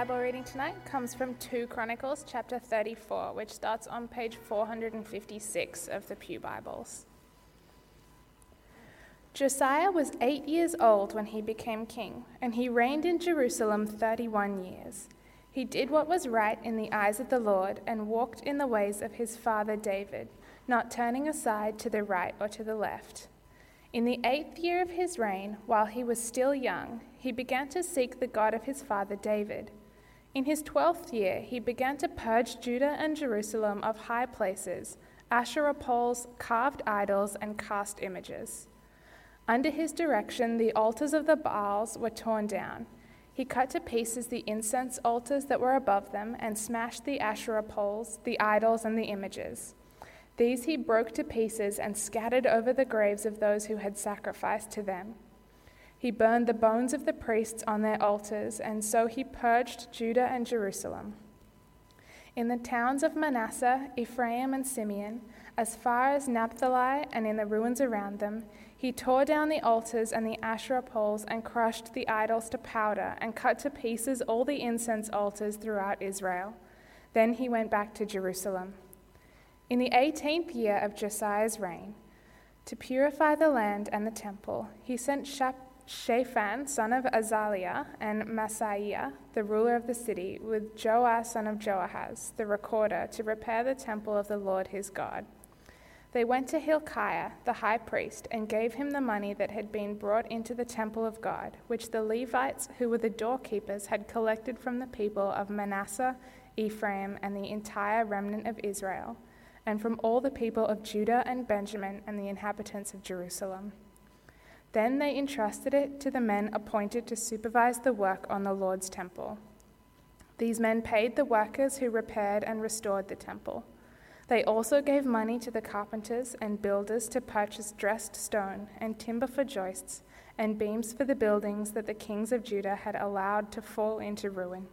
Bible reading tonight comes from 2 Chronicles chapter 34, which starts on page 456 of the Pew Bibles. Josiah was eight years old when he became king, and he reigned in Jerusalem 31 years. He did what was right in the eyes of the Lord and walked in the ways of his father David, not turning aside to the right or to the left. In the eighth year of his reign, while he was still young, he began to seek the God of his father David. In his twelfth year, he began to purge Judah and Jerusalem of high places, Asherah poles, carved idols, and cast images. Under his direction, the altars of the Baals were torn down. He cut to pieces the incense altars that were above them and smashed the Asherah poles, the idols, and the images. These he broke to pieces and scattered over the graves of those who had sacrificed to them. He burned the bones of the priests on their altars, and so he purged Judah and Jerusalem. In the towns of Manasseh, Ephraim, and Simeon, as far as Naphtali and in the ruins around them, he tore down the altars and the Asherah poles and crushed the idols to powder and cut to pieces all the incense altars throughout Israel. Then he went back to Jerusalem. In the eighteenth year of Josiah's reign, to purify the land and the temple, he sent Shaphan, son of Azaliah, and Maaseiah, the ruler of the city, with Joah, son of Joahaz, the recorder, to repair the temple of the Lord his God. They went to Hilkiah, the high priest, and gave him the money that had been brought into the temple of God, which the Levites, who were the doorkeepers, had collected from the people of Manasseh, Ephraim, and the entire remnant of Israel and from all the people of Judah and Benjamin and the inhabitants of Jerusalem. Then they entrusted it to the men appointed to supervise the work on the Lord's temple. These men paid the workers who repaired and restored the temple. They also gave money to the carpenters and builders to purchase dressed stone and timber for joists and beams for the buildings that the kings of Judah had allowed to fall into ruin.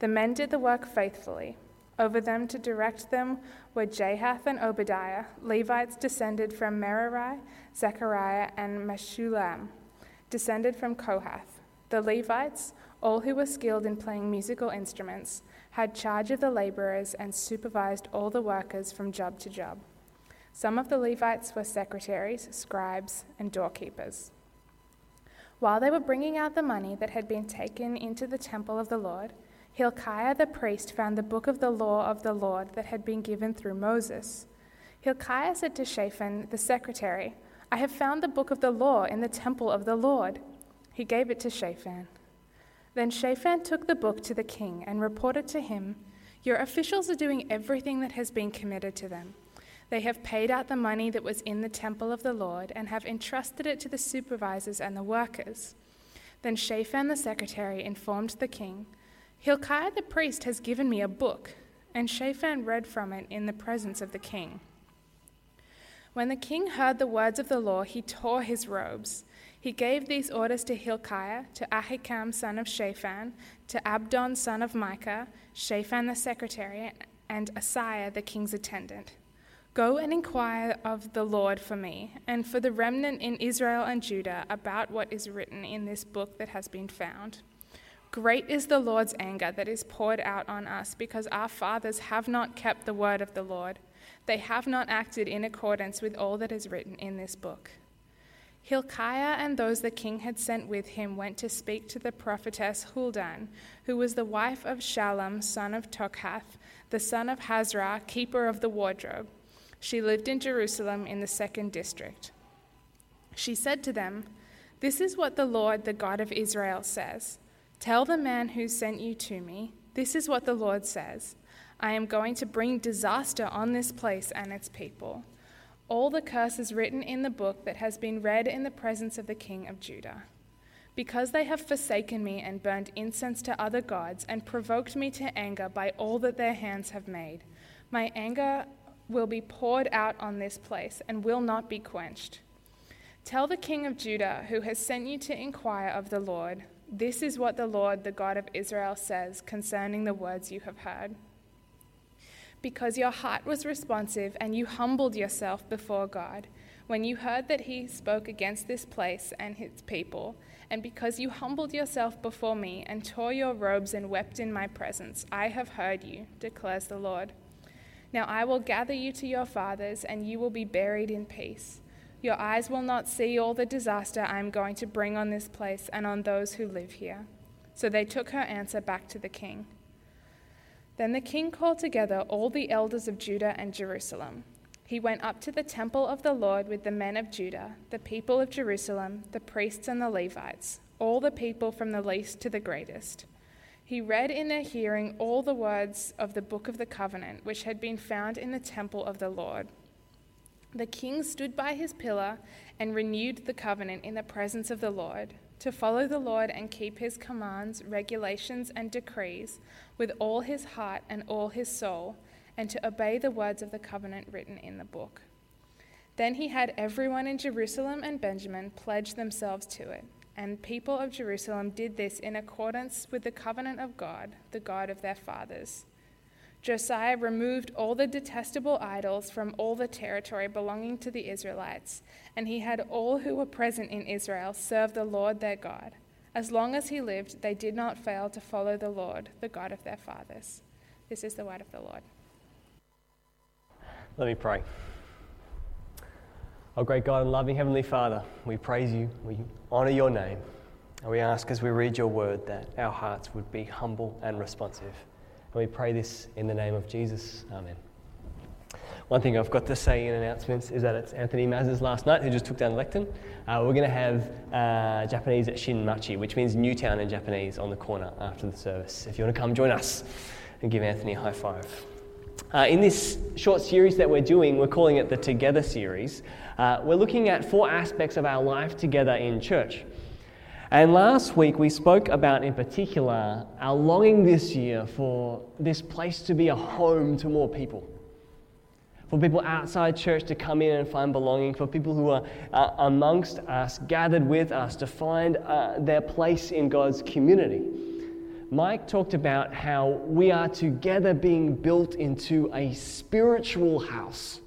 The men did the work faithfully over them to direct them were Jahath and Obadiah, Levites descended from Merari, Zechariah, and Meshullam, descended from Kohath. The Levites, all who were skilled in playing musical instruments, had charge of the laborers and supervised all the workers from job to job. Some of the Levites were secretaries, scribes, and doorkeepers. While they were bringing out the money that had been taken into the temple of the Lord, Hilkiah the priest found the book of the law of the Lord that had been given through Moses. Hilkiah said to Shaphan, the secretary, I have found the book of the law in the temple of the Lord. He gave it to Shaphan. Then Shaphan took the book to the king and reported to him, Your officials are doing everything that has been committed to them. They have paid out the money that was in the temple of the Lord and have entrusted it to the supervisors and the workers. Then Shaphan the secretary informed the king, Hilkiah the priest has given me a book, and Shaphan read from it in the presence of the king. When the king heard the words of the law, he tore his robes. He gave these orders to Hilkiah, to Ahikam son of Shaphan, to Abdon son of Micah, Shaphan the secretary, and Asaiah the king's attendant. Go and inquire of the Lord for me, and for the remnant in Israel and Judah about what is written in this book that has been found. Great is the Lord's anger that is poured out on us because our fathers have not kept the word of the Lord. They have not acted in accordance with all that is written in this book. Hilkiah and those the king had sent with him went to speak to the prophetess Huldah, who was the wife of Shallum, son of Tokhath, the son of Hasrah, keeper of the wardrobe. She lived in Jerusalem in the second district. She said to them, This is what the Lord, the God of Israel, says. Tell the man who sent you to me, this is what the Lord says I am going to bring disaster on this place and its people. All the curses written in the book that has been read in the presence of the king of Judah. Because they have forsaken me and burned incense to other gods and provoked me to anger by all that their hands have made, My anger will be poured out on this place and will not be quenched. Tell the king of Judah, who has sent you to inquire of the Lord, this is what the Lord, the God of Israel, says concerning the words you have heard. Because your heart was responsive and you humbled yourself before God, when you heard that he spoke against this place and its people, and because you humbled yourself before me and tore your robes and wept in my presence, I have heard you, declares the Lord. Now I will gather you to your fathers, and you will be buried in peace. Your eyes will not see all the disaster I am going to bring on this place and on those who live here. So they took her answer back to the king. Then the king called together all the elders of Judah and Jerusalem. He went up to the temple of the Lord with the men of Judah, the people of Jerusalem, the priests and the Levites, all the people from the least to the greatest. He read in their hearing all the words of the book of the covenant, which had been found in the temple of the Lord. The king stood by his pillar and renewed the covenant in the presence of the Lord, to follow the Lord and keep his commands, regulations, and decrees with all his heart and all his soul, and to obey the words of the covenant written in the book. Then he had everyone in Jerusalem and Benjamin pledge themselves to it and people of Jerusalem did this in accordance with the covenant of God, the God of their fathers. Josiah removed all the detestable idols from all the territory belonging to the Israelites, and he had all who were present in Israel serve the Lord their God. As long as he lived, they did not fail to follow the Lord, the God of their fathers. This is the word of the Lord. Let me pray. Our great God and loving Heavenly Father, we praise you, we honour your name, and we ask as we read your word that our hearts would be humble and responsive. And we pray this in the name of Jesus. Amen. One thing I've got to say in announcements is that it's Anthony Maz's last night, who just took down the lectern. Uh, we're going to have uh, Japanese at Shin Machi, which means Newtown in Japanese, on the corner after the service. If you want to come join us and give Anthony a high five. Uh, in this short series that we're doing, we're calling it the Together series. Uh, we're looking at four aspects of our life together in church. And last week we spoke about, in particular, our longing this year for this place to be a home to more people. For people outside church to come in and find belonging, for people who are uh, amongst us, gathered with us, to find uh, their place in God's community. Mike talked about how we are together being built into a spiritual house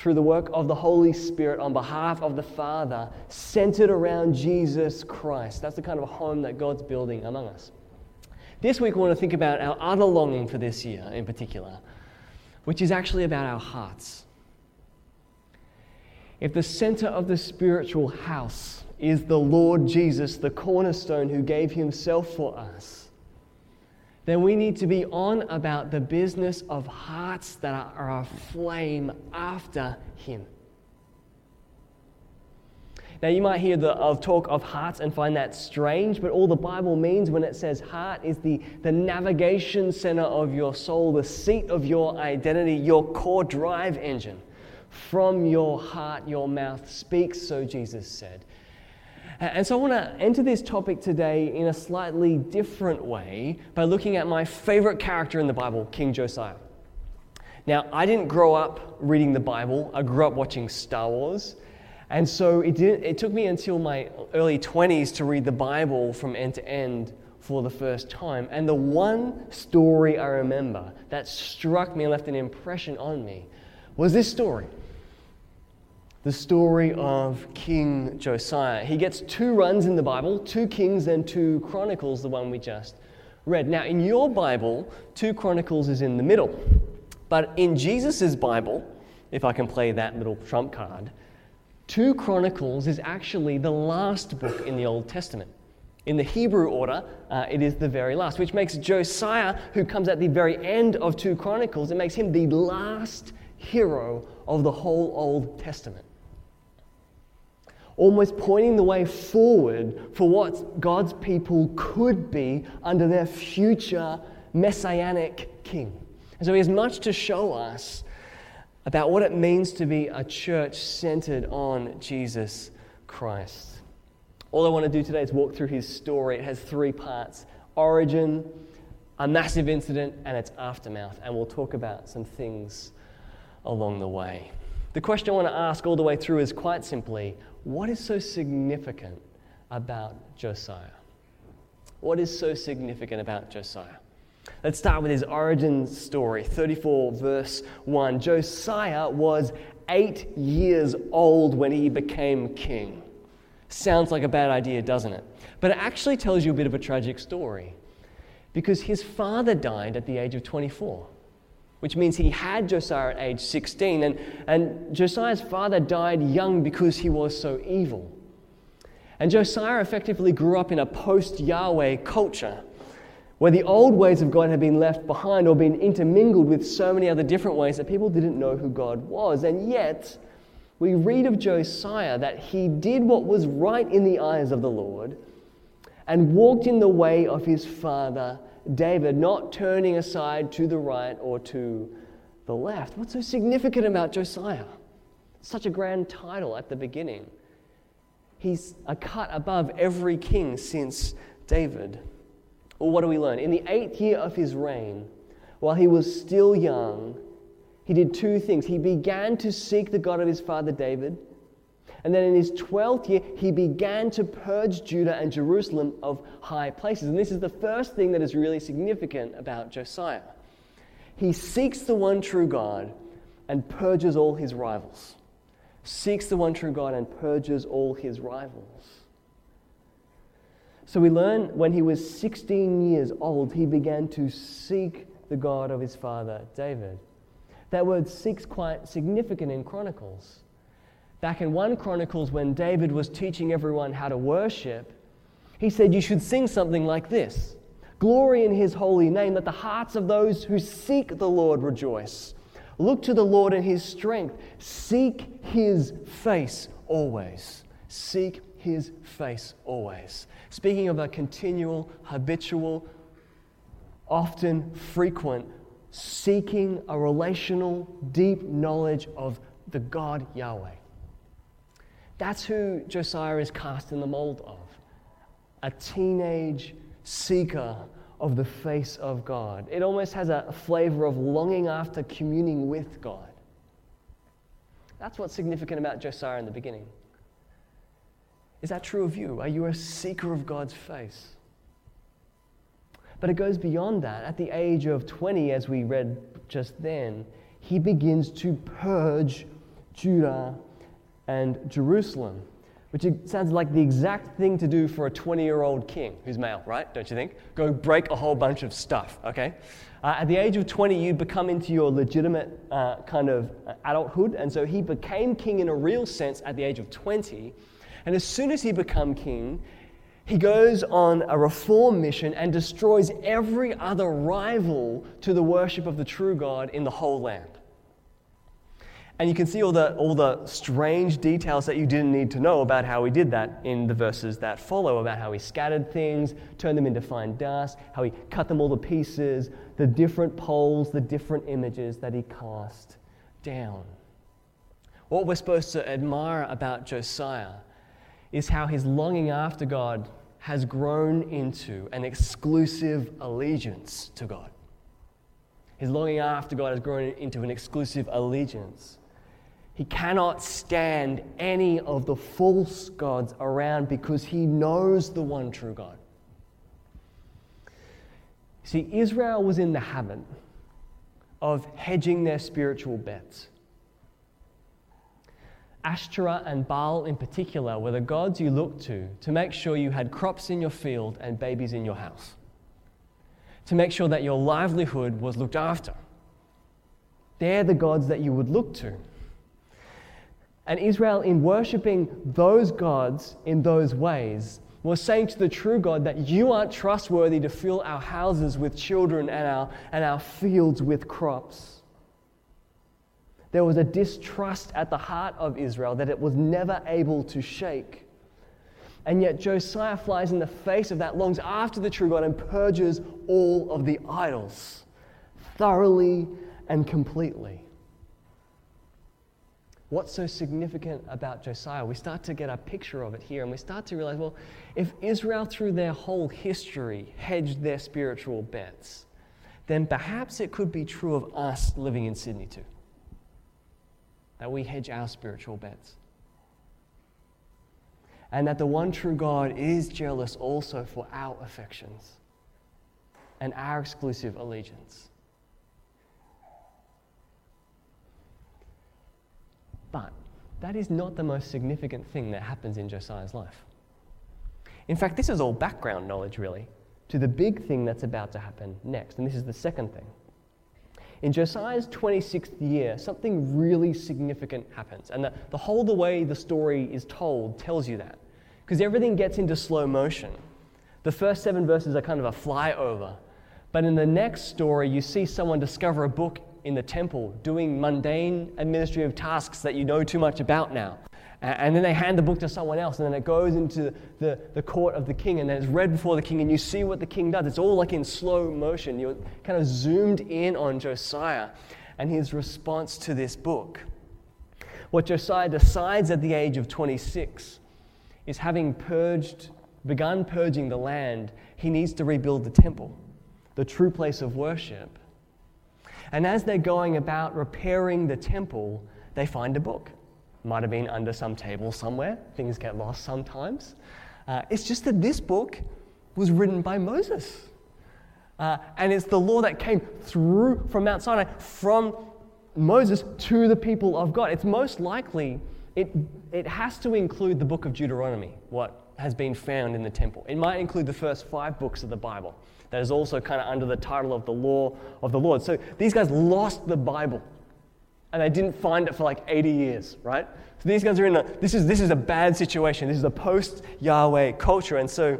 through the work of the Holy Spirit on behalf of the Father, centered around Jesus Christ. That's the kind of home that God's building among us. This week, we want to think about our other longing for this year in particular, which is actually about our hearts. If the center of the spiritual house is the Lord Jesus, the cornerstone who gave himself for us, then we need to be on about the business of hearts that are aflame after Him. Now, you might hear the of talk of hearts and find that strange, but all the Bible means when it says heart is the, the navigation center of your soul, the seat of your identity, your core drive engine. From your heart, your mouth speaks, so Jesus said. And so I want to enter this topic today in a slightly different way by looking at my favorite character in the Bible, King Josiah. Now, I didn't grow up reading the Bible, I grew up watching Star Wars. And so it, did, it took me until my early 20s to read the Bible from end to end for the first time. And the one story I remember that struck me and left an impression on me was this story the story of King Josiah. He gets two runs in the Bible, two Kings and two Chronicles, the one we just read. Now, in your Bible, two Chronicles is in the middle. But in Jesus' Bible, if I can play that little trump card, two Chronicles is actually the last book in the Old Testament. In the Hebrew order, uh, it is the very last, which makes Josiah, who comes at the very end of two Chronicles, it makes him the last hero of the whole Old Testament almost pointing the way forward for what God's people could be under their future messianic king. And so he has much to show us about what it means to be a church centered on Jesus Christ. All I want to do today is walk through his story. It has three parts origin, a massive incident and its aftermath, and we'll talk about some things along the way. The question I want to ask all the way through is quite simply what is so significant about Josiah? What is so significant about Josiah? Let's start with his origin story 34, verse 1. Josiah was eight years old when he became king. Sounds like a bad idea, doesn't it? But it actually tells you a bit of a tragic story because his father died at the age of 24, which means he had Josiah at age 16. And, and Josiah's father died young because he was so evil. And Josiah effectively grew up in a post Yahweh culture where the old ways of God had been left behind or been intermingled with so many other different ways that people didn't know who God was. And yet, we read of Josiah that he did what was right in the eyes of the Lord and walked in the way of his father David, not turning aside to the right or to the left. What's so significant about Josiah? Such a grand title at the beginning. He's a cut above every king since David. Well, what do we learn? In the eighth year of his reign, while he was still young, he did two things. He began to seek the God of his father David and then in his 12th year, he began to purge Judah and Jerusalem of high places. And this is the first thing that is really significant about Josiah. He seeks the one true God and purges all his rivals. Seeks the one true God and purges all his rivals. So we learn when he was 16 years old, he began to seek the God of his father David. That word seeks quite significant in Chronicles. Back in 1 Chronicles, when David was teaching everyone how to worship, he said, You should sing something like this Glory in his holy name, that the hearts of those who seek the Lord rejoice. Look to the Lord in his strength. Seek his face always. Seek his face always. Speaking of a continual, habitual, often frequent seeking a relational, deep knowledge of the God Yahweh. That's who Josiah is cast in the mold of a teenage seeker of the face of God. It almost has a flavor of longing after communing with God. That's what's significant about Josiah in the beginning. Is that true of you? Are you a seeker of God's face? But it goes beyond that. At the age of 20, as we read just then, he begins to purge Judah and Jerusalem, which sounds like the exact thing to do for a 20 year old king who's male, right? Don't you think? Go break a whole bunch of stuff, okay? Uh, at the age of 20, you become into your legitimate uh, kind of uh, adulthood, and so he became king in a real sense at the age of 20. And as soon as he became king, he goes on a reform mission and destroys every other rival to the worship of the true God in the whole land. And you can see all the, all the strange details that you didn't need to know about how he did that in the verses that follow about how he scattered things, turned them into fine dust, how he cut them all to pieces, the different poles, the different images that he cast down. What we're supposed to admire about Josiah is how his longing after God has grown into an exclusive allegiance to God. His longing after God has grown into an exclusive allegiance. He cannot stand any of the false gods around because he knows the one true God. See, Israel was in the habit of hedging their spiritual bets. Ashtoreth and Baal, in particular, were the gods you looked to to make sure you had crops in your field and babies in your house, to make sure that your livelihood was looked after. They're the gods that you would look to. And Israel, in worshipping those gods in those ways, was saying to the true God that you aren't trustworthy to fill our houses with children and our, and our fields with crops. There was a distrust at the heart of Israel that it was never able to shake. And yet Josiah flies in the face of that, longs after the true God, and purges all of the idols thoroughly and completely. What's so significant about Josiah? We start to get a picture of it here, and we start to realize well, if Israel, through their whole history, hedged their spiritual bets, then perhaps it could be true of us living in Sydney too. That we hedge our spiritual bets. And that the one true God is jealous also for our affections and our exclusive allegiance. But that is not the most significant thing that happens in Josiah's life. In fact, this is all background knowledge, really, to the big thing that's about to happen next. And this is the second thing. In Josiah's 26th year, something really significant happens. And the, the whole the way the story is told tells you that. Because everything gets into slow motion. The first seven verses are kind of a flyover. But in the next story, you see someone discover a book in the temple doing mundane administrative tasks that you know too much about now. And then they hand the book to someone else, and then it goes into the, the court of the king, and then it's read before the king, and you see what the king does. It's all like in slow motion. You're kind of zoomed in on Josiah and his response to this book. What Josiah decides at the age of 26 is having purged, begun purging the land, he needs to rebuild the temple, the true place of worship. And as they're going about repairing the temple, they find a book. Might have been under some table somewhere. Things get lost sometimes. Uh, it's just that this book was written by Moses. Uh, and it's the law that came through from Mount Sinai, from Moses to the people of God. It's most likely, it, it has to include the book of Deuteronomy, what has been found in the temple. It might include the first five books of the Bible that is also kind of under the title of the law of the Lord. So these guys lost the Bible and they didn't find it for like 80 years, right? So these guys are in a, this is, this is a bad situation. This is a post Yahweh culture. And so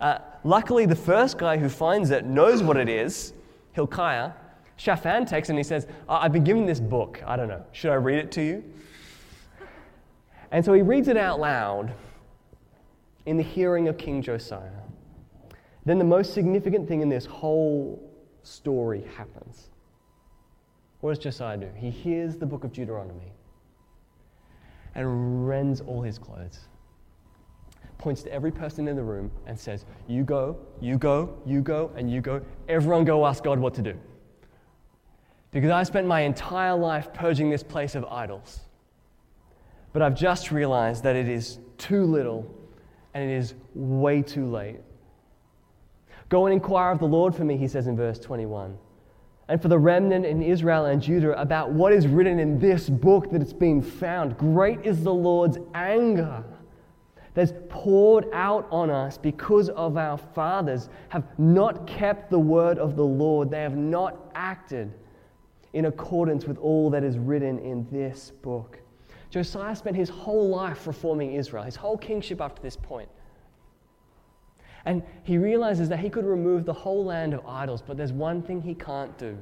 uh, luckily, the first guy who finds it knows what it is, Hilkiah. Shaphan takes and he says, I've been given this book. I don't know. Should I read it to you? And so he reads it out loud in the hearing of King Josiah. Then the most significant thing in this whole story happens. What does Josiah do? He hears the book of Deuteronomy and rends all his clothes, points to every person in the room and says, You go, you go, you go, and you go. Everyone go ask God what to do. Because I spent my entire life purging this place of idols. But I've just realized that it is too little and it is way too late. Go and inquire of the Lord for me, he says in verse 21. And for the remnant in Israel and Judah about what is written in this book that it's been found. Great is the Lord's anger that's poured out on us because of our fathers have not kept the word of the Lord. They have not acted in accordance with all that is written in this book. Josiah spent his whole life reforming Israel, his whole kingship up to this point. And he realizes that he could remove the whole land of idols, but there's one thing he can't do.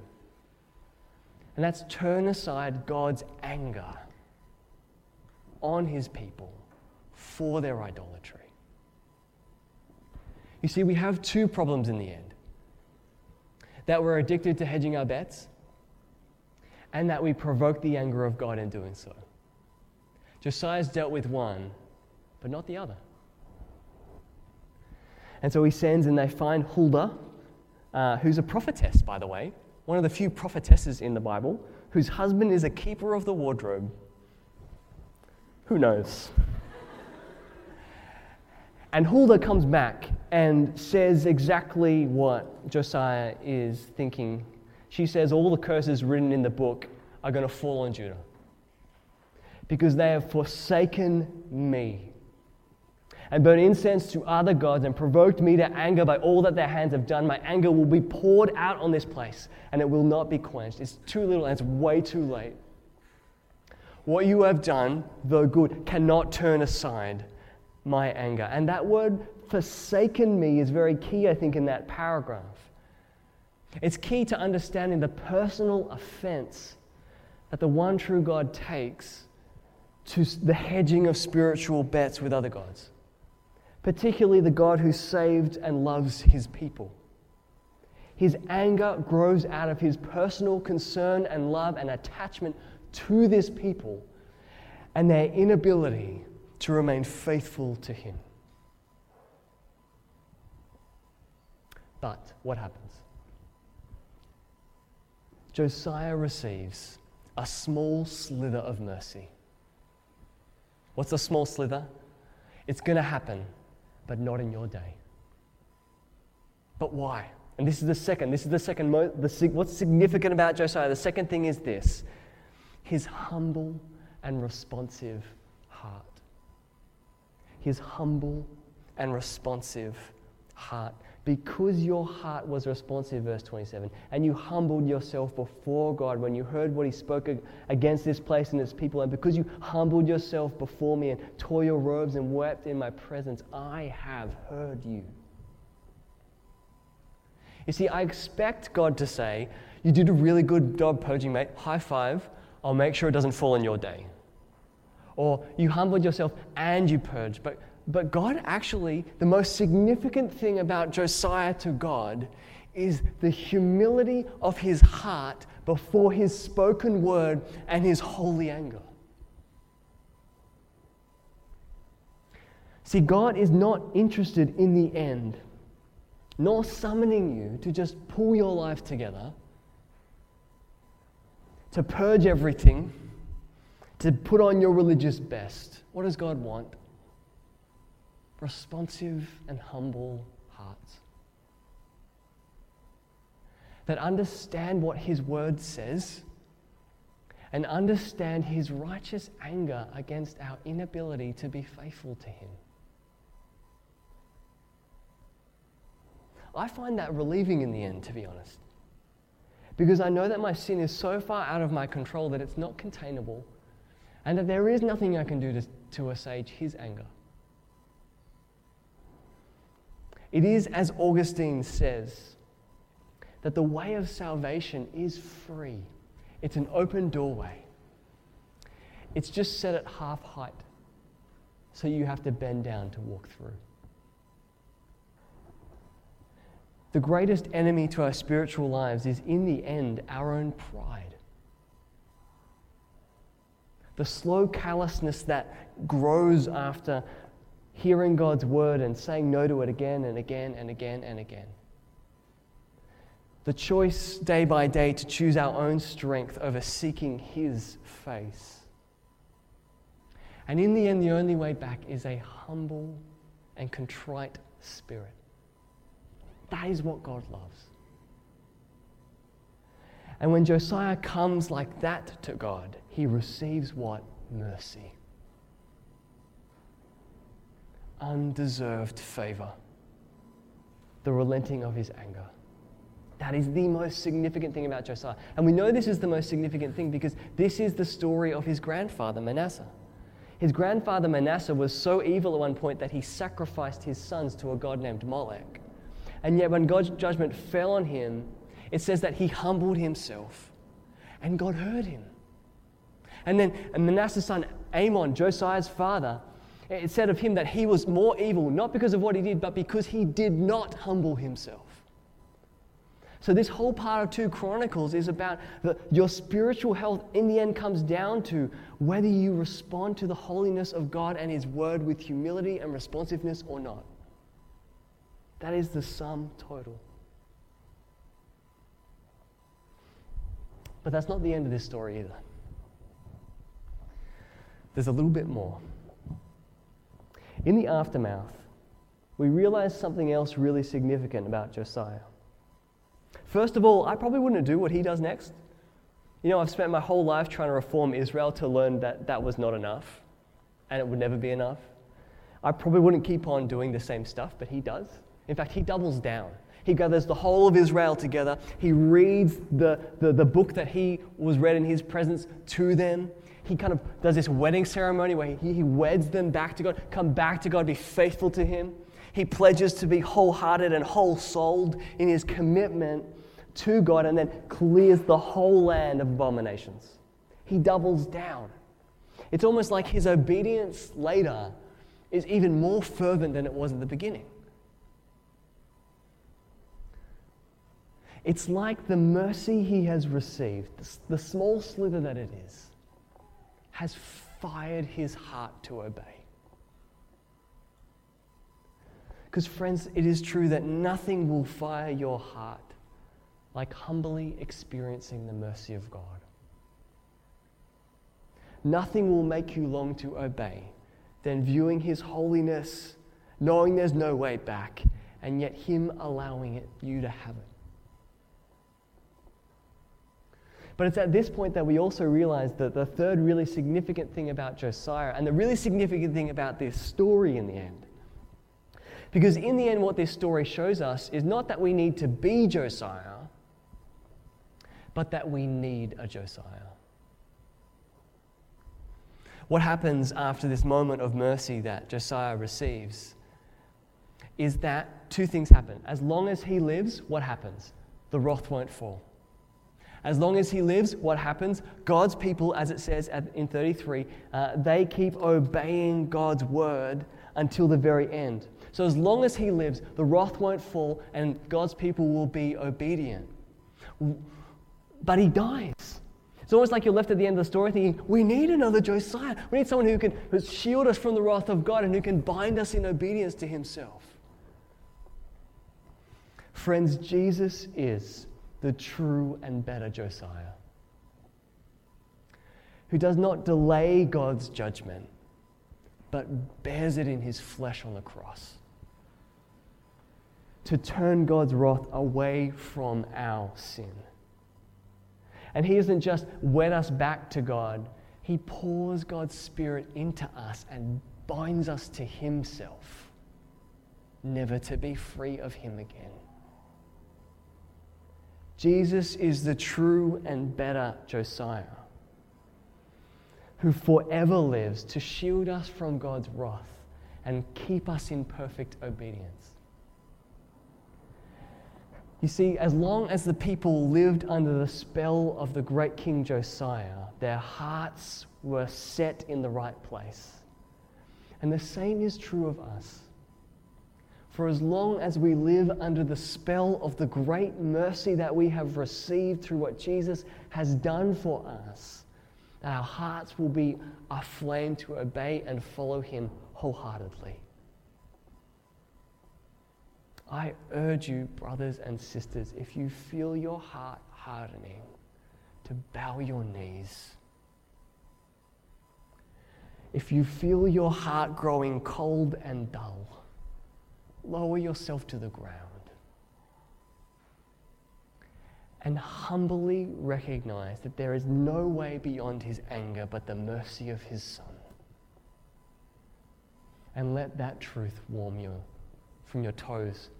And that's turn aside God's anger on his people for their idolatry. You see, we have two problems in the end that we're addicted to hedging our bets, and that we provoke the anger of God in doing so. Josiah's dealt with one, but not the other. And so he sends and they find Huldah, uh, who's a prophetess, by the way, one of the few prophetesses in the Bible, whose husband is a keeper of the wardrobe. Who knows? and Huldah comes back and says exactly what Josiah is thinking. She says, All the curses written in the book are going to fall on Judah because they have forsaken me and burn incense to other gods and provoked me to anger by all that their hands have done, my anger will be poured out on this place and it will not be quenched. It's too little and it's way too late. What you have done, though good, cannot turn aside my anger. And that word forsaken me is very key, I think, in that paragraph. It's key to understanding the personal offense that the one true God takes to the hedging of spiritual bets with other gods particularly the God who saved and loves his people. His anger grows out of his personal concern and love and attachment to this people and their inability to remain faithful to him. But what happens? Josiah receives a small slither of mercy. What's a small slither? It's going to happen, but not in your day. But why? And this is the second. This is the second. Mo- the, what's significant about Josiah? The second thing is this his humble and responsive heart. His humble and responsive heart because your heart was responsive, verse 27, and you humbled yourself before God when you heard what He spoke against this place and its people, and because you humbled yourself before me and tore your robes and wept in my presence, I have heard you. You see, I expect God to say, You did a really good job purging, mate. High five. I'll make sure it doesn't fall in your day. Or you humbled yourself and you purged. But but God actually, the most significant thing about Josiah to God is the humility of his heart before his spoken word and his holy anger. See, God is not interested in the end, nor summoning you to just pull your life together, to purge everything, to put on your religious best. What does God want? Responsive and humble hearts that understand what His Word says and understand His righteous anger against our inability to be faithful to Him. I find that relieving in the end, to be honest. Because I know that my sin is so far out of my control that it's not containable, and that there is nothing I can do to, to assuage His anger. It is, as Augustine says, that the way of salvation is free. It's an open doorway. It's just set at half height, so you have to bend down to walk through. The greatest enemy to our spiritual lives is, in the end, our own pride. The slow callousness that grows after hearing God's word and saying no to it again and again and again and again. The choice day by day to choose our own strength over seeking His face. And in the end, the only way back is a humble and contrite spirit. That is what God loves. And when Josiah comes like that to God, he receives what? Mercy undeserved favor, the relenting of his anger. That is the most significant thing about Josiah. And we know this is the most significant thing because this is the story of his grandfather, Manasseh. His grandfather, Manasseh, was so evil at one point that he sacrificed his sons to a god named Molech. And yet, when God's judgment fell on him, it says that he humbled himself and God heard him. And then and Manasseh's son, Amon, Josiah's father, it said of him that he was more evil, not because of what he did, but because he did not humble himself. So, this whole part of 2 Chronicles is about the, your spiritual health, in the end, comes down to whether you respond to the holiness of God and His Word with humility and responsiveness or not. That is the sum total. But that's not the end of this story either. There's a little bit more. In the aftermath, we realize something else really significant about Josiah. First of all, I probably wouldn't do what he does next. You know, I've spent my whole life trying to reform Israel to learn that that was not enough and it would never be enough. I probably wouldn't keep on doing the same stuff, but he does. In fact, he doubles down. He gathers the whole of Israel together. He reads the, the, the book that he was read in his presence to them he kind of does this wedding ceremony where he, he weds them back to God, come back to God, be faithful to Him. He pledges to be wholehearted and whole souled in his commitment to God and then clears the whole land of abominations. He doubles down. It's almost like his obedience later is even more fervent than it was at the beginning. It's like the mercy he has received, the small sliver that it is, has fired his heart to obey. Because, friends, it is true that nothing will fire your heart like humbly experiencing the mercy of God. Nothing will make you long to obey than viewing His holiness, knowing there's no way back, and yet Him allowing it, you to have it. But it's at this point that we also realize that the third really significant thing about Josiah, and the really significant thing about this story in the end, because in the end, what this story shows us is not that we need to be Josiah, but that we need a Josiah. What happens after this moment of mercy that Josiah receives is that two things happen. As long as he lives, what happens? The wrath won't fall. As long as he lives, what happens? God's people, as it says in 33, uh, they keep obeying God's word until the very end. So as long as he lives, the wrath won't fall and God's people will be obedient. But he dies. It's almost like you're left at the end of the story thinking, we need another Josiah. We need someone who can shield us from the wrath of God and who can bind us in obedience to himself. Friends, Jesus is the true and better Josiah, who does not delay God's judgment, but bears it in his flesh on the cross. To turn God's wrath away from our sin. And He doesn't just wed us back to God, He pours God's Spirit into us and binds us to Himself, never to be free of Him again. Jesus is the true and better Josiah, who forever lives to shield us from God's wrath and keep us in perfect obedience. You see, as long as the people lived under the spell of the great King Josiah, their hearts were set in the right place. And the same is true of us. For as long as we live under the spell of the great mercy that we have received through what Jesus has done for us, our hearts will be aflame to obey and follow him wholeheartedly. I urge you, brothers and sisters, if you feel your heart hardening, to bow your knees. If you feel your heart growing cold and dull, lower yourself to the ground and humbly recognize that there is no way beyond his anger but the mercy of his Son. And let that truth warm you from your toes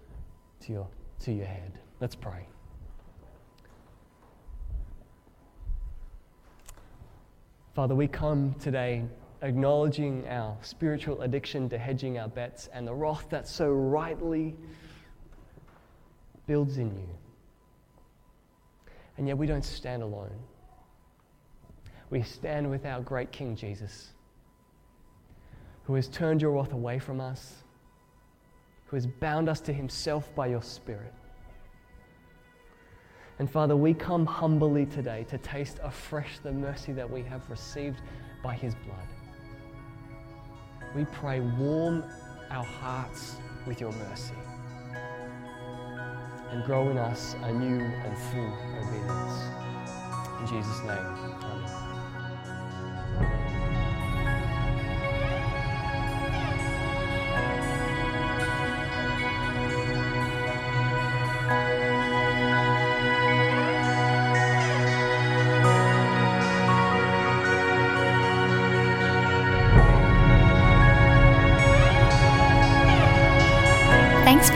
to your, to your head. Let's pray. Father, we come today acknowledging our spiritual addiction to hedging our bets and the wrath that so rightly builds in you. And yet we don't stand alone. We stand with our great King Jesus, who has turned your wrath away from us who has bound us to himself by your Spirit. And Father, we come humbly today to taste afresh the mercy that we have received by his blood. We pray, warm our hearts with your mercy and grow in us a new and full obedience. In Jesus' name,